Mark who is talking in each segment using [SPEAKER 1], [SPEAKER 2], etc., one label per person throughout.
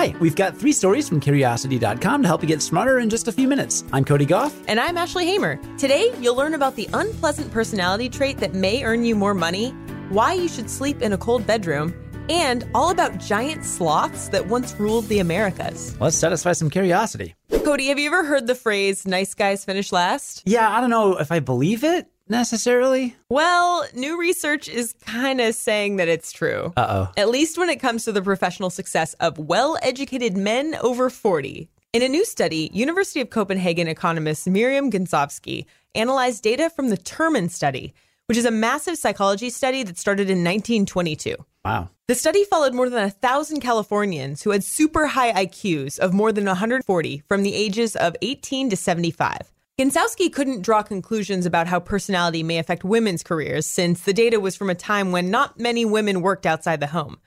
[SPEAKER 1] Hi, we've got three stories from Curiosity.com to help you get smarter in just a few minutes. I'm Cody Gough.
[SPEAKER 2] And I'm Ashley Hamer. Today, you'll learn about the unpleasant personality trait that may earn you more money, why you should sleep in a cold bedroom, and all about giant sloths that once ruled the Americas.
[SPEAKER 1] Let's satisfy some curiosity.
[SPEAKER 2] Cody, have you ever heard the phrase nice guys finish last?
[SPEAKER 1] Yeah, I don't know if I believe it necessarily.
[SPEAKER 2] Well, new research is kind of saying that it's true.
[SPEAKER 1] Uh oh.
[SPEAKER 2] At least when it comes to the professional success of well educated men over 40. In a new study, University of Copenhagen economist Miriam Gensowski analyzed data from the Terman study, which is a massive psychology study that started in 1922.
[SPEAKER 1] Wow.
[SPEAKER 2] The study followed more than a thousand Californians who had super high IQs of more than 140 from the ages of 18 to 75. Gensowski couldn't draw conclusions about how personality may affect women's careers since the data was from a time when not many women worked outside the home.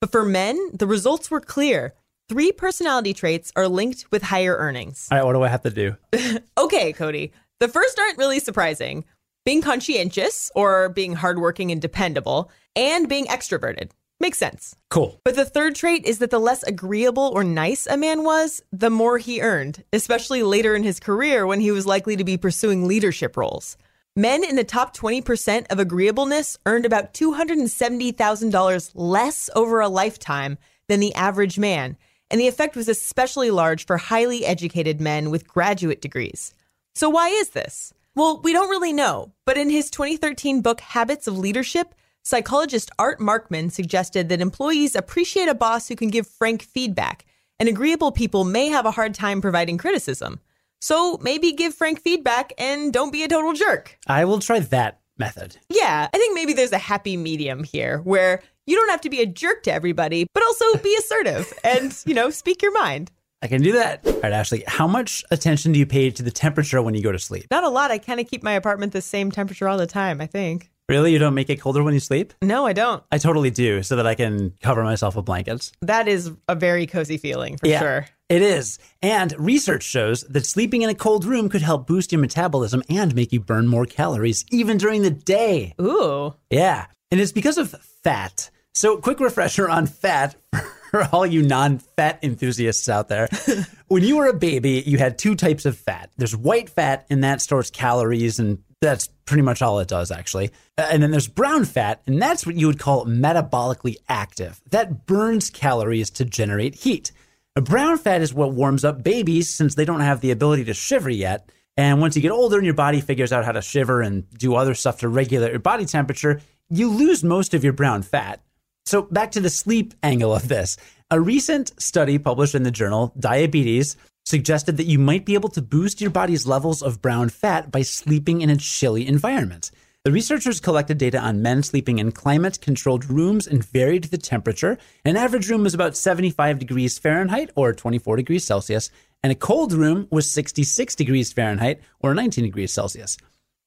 [SPEAKER 2] But for men, the results were clear. Three personality traits are linked with higher earnings.
[SPEAKER 1] All right, what do I have to do?
[SPEAKER 2] okay, Cody. The first aren't really surprising being conscientious or being hardworking and dependable, and being extroverted. Makes sense.
[SPEAKER 1] Cool.
[SPEAKER 2] But the third trait is that the less agreeable or nice a man was, the more he earned, especially later in his career when he was likely to be pursuing leadership roles. Men in the top 20% of agreeableness earned about $270,000 less over a lifetime than the average man, and the effect was especially large for highly educated men with graduate degrees. So, why is this? Well, we don't really know, but in his 2013 book, Habits of Leadership, psychologist Art Markman suggested that employees appreciate a boss who can give frank feedback, and agreeable people may have a hard time providing criticism. So maybe give frank feedback and don't be a total jerk.
[SPEAKER 1] I will try that method.
[SPEAKER 2] Yeah, I think maybe there's a happy medium here where you don't have to be a jerk to everybody, but also be assertive and, you know, speak your mind.
[SPEAKER 1] I can do that. All right, Ashley, how much attention do you pay to the temperature when you go to sleep?
[SPEAKER 2] Not a lot. I kind of keep my apartment the same temperature all the time, I think.
[SPEAKER 1] Really? You don't make it colder when you sleep?
[SPEAKER 2] No, I don't.
[SPEAKER 1] I totally do, so that I can cover myself with blankets.
[SPEAKER 2] That is a very cozy feeling for
[SPEAKER 1] Yeah,
[SPEAKER 2] sure.
[SPEAKER 1] It is. And research shows that sleeping in a cold room could help boost your metabolism and make you burn more calories even during the day.
[SPEAKER 2] Ooh.
[SPEAKER 1] Yeah. And it's because of fat. So, quick refresher on fat for all you non fat enthusiasts out there. when you were a baby, you had two types of fat there's white fat, and that stores calories, and that's pretty much all it does, actually. Uh, And then there's brown fat, and that's what you would call metabolically active. That burns calories to generate heat. Brown fat is what warms up babies since they don't have the ability to shiver yet. And once you get older and your body figures out how to shiver and do other stuff to regulate your body temperature, you lose most of your brown fat. So, back to the sleep angle of this. A recent study published in the journal Diabetes suggested that you might be able to boost your body's levels of brown fat by sleeping in a chilly environment. The researchers collected data on men sleeping in climate controlled rooms and varied the temperature. An average room was about 75 degrees Fahrenheit or 24 degrees Celsius, and a cold room was 66 degrees Fahrenheit or 19 degrees Celsius.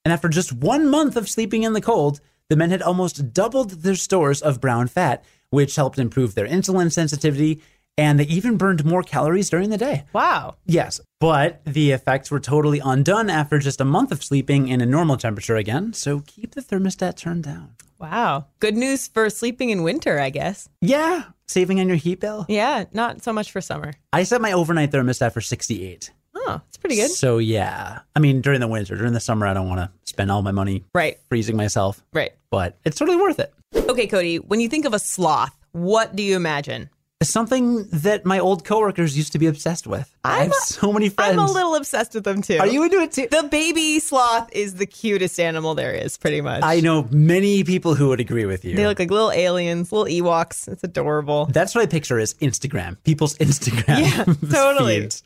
[SPEAKER 1] And after just one month of sleeping in the cold, the men had almost doubled their stores of brown fat, which helped improve their insulin sensitivity, and they even burned more calories during the day.
[SPEAKER 2] Wow.
[SPEAKER 1] Yes, but the effects were totally undone after just a month of sleeping in a normal temperature again, so keep the thermostat turned down.
[SPEAKER 2] Wow. Good news for sleeping in winter, I guess.
[SPEAKER 1] Yeah, saving on your heat bill.
[SPEAKER 2] Yeah, not so much for summer.
[SPEAKER 1] I set my overnight thermostat for 68.
[SPEAKER 2] Oh, it's pretty good.
[SPEAKER 1] So yeah, I mean during the winter, during the summer, I don't want to spend all my money
[SPEAKER 2] Right,
[SPEAKER 1] freezing myself,
[SPEAKER 2] right.
[SPEAKER 1] but it's totally worth it.
[SPEAKER 2] Okay, Cody, when you think of a sloth, what do you imagine?
[SPEAKER 1] Something that my old coworkers used to be obsessed with. I
[SPEAKER 2] I'm
[SPEAKER 1] have
[SPEAKER 2] a-
[SPEAKER 1] so many friends.
[SPEAKER 2] I'm a little obsessed with them too.
[SPEAKER 1] Are you into it too?
[SPEAKER 2] The baby sloth is the cutest animal there is, pretty much.
[SPEAKER 1] I know many people who would agree with you.
[SPEAKER 2] They look like little aliens, little Ewoks. It's adorable.
[SPEAKER 1] That's what I picture as Instagram. People's Instagram.
[SPEAKER 2] Yeah, totally.
[SPEAKER 1] feeds.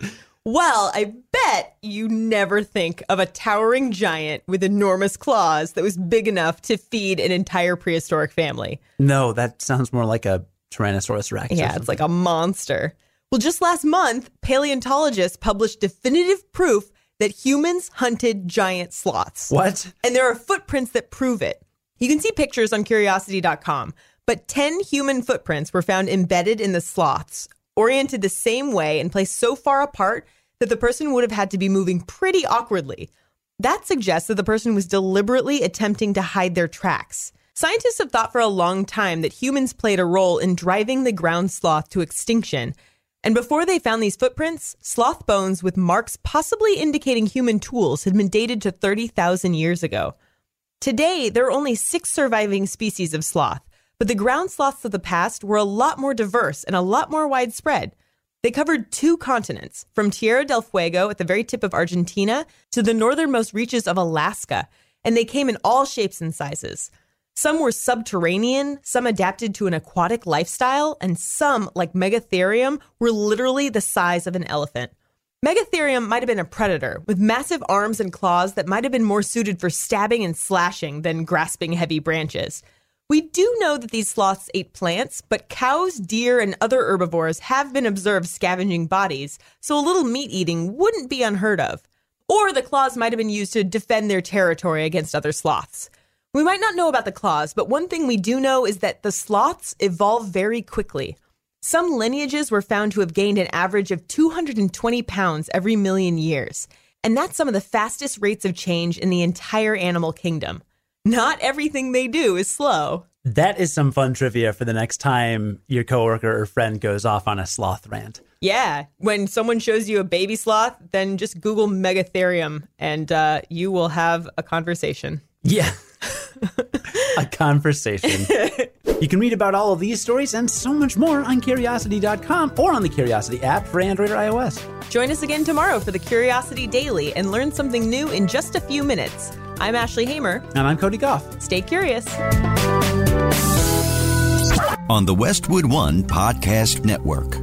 [SPEAKER 2] Well, I bet you never think of a towering giant with enormous claws that was big enough to feed an entire prehistoric family.
[SPEAKER 1] No, that sounds more like a Tyrannosaurus Rex.
[SPEAKER 2] Yeah, it's like a monster. Well, just last month, paleontologists published definitive proof that humans hunted giant sloths.
[SPEAKER 1] what?
[SPEAKER 2] And there are footprints that prove it. You can see pictures on curiosity.com, but 10 human footprints were found embedded in the sloths, oriented the same way and placed so far apart that the person would have had to be moving pretty awkwardly. That suggests that the person was deliberately attempting to hide their tracks. Scientists have thought for a long time that humans played a role in driving the ground sloth to extinction, And before they found these footprints, sloth bones with marks possibly indicating human tools had been dated to 30,000 years ago. Today, there are only six surviving species of sloth, but the ground sloths of the past were a lot more diverse and a lot more widespread. They covered two continents, from Tierra del Fuego at the very tip of Argentina to the northernmost reaches of Alaska, and they came in all shapes and sizes. Some were subterranean, some adapted to an aquatic lifestyle, and some, like Megatherium, were literally the size of an elephant. Megatherium might have been a predator with massive arms and claws that might have been more suited for stabbing and slashing than grasping heavy branches. We do know that these sloths ate plants, but cows, deer, and other herbivores have been observed scavenging bodies, so a little meat eating wouldn't be unheard of. Or the claws might have been used to defend their territory against other sloths. We might not know about the claws, but one thing we do know is that the sloths evolve very quickly. Some lineages were found to have gained an average of 220 pounds every million years, and that's some of the fastest rates of change in the entire animal kingdom. Not everything they do is slow.
[SPEAKER 1] That is some fun trivia for the next time your coworker or friend goes off on a sloth rant.
[SPEAKER 2] Yeah, when someone shows you a baby sloth, then just Google Megatherium and uh, you will have a conversation.
[SPEAKER 1] Yeah. a conversation. you can read about all of these stories and so much more on curiosity.com or on the Curiosity app for Android or iOS.
[SPEAKER 2] Join us again tomorrow for the Curiosity Daily and learn something new in just a few minutes. I'm Ashley Hamer.
[SPEAKER 1] And I'm Cody Gough.
[SPEAKER 2] Stay curious.
[SPEAKER 3] On the Westwood One Podcast Network.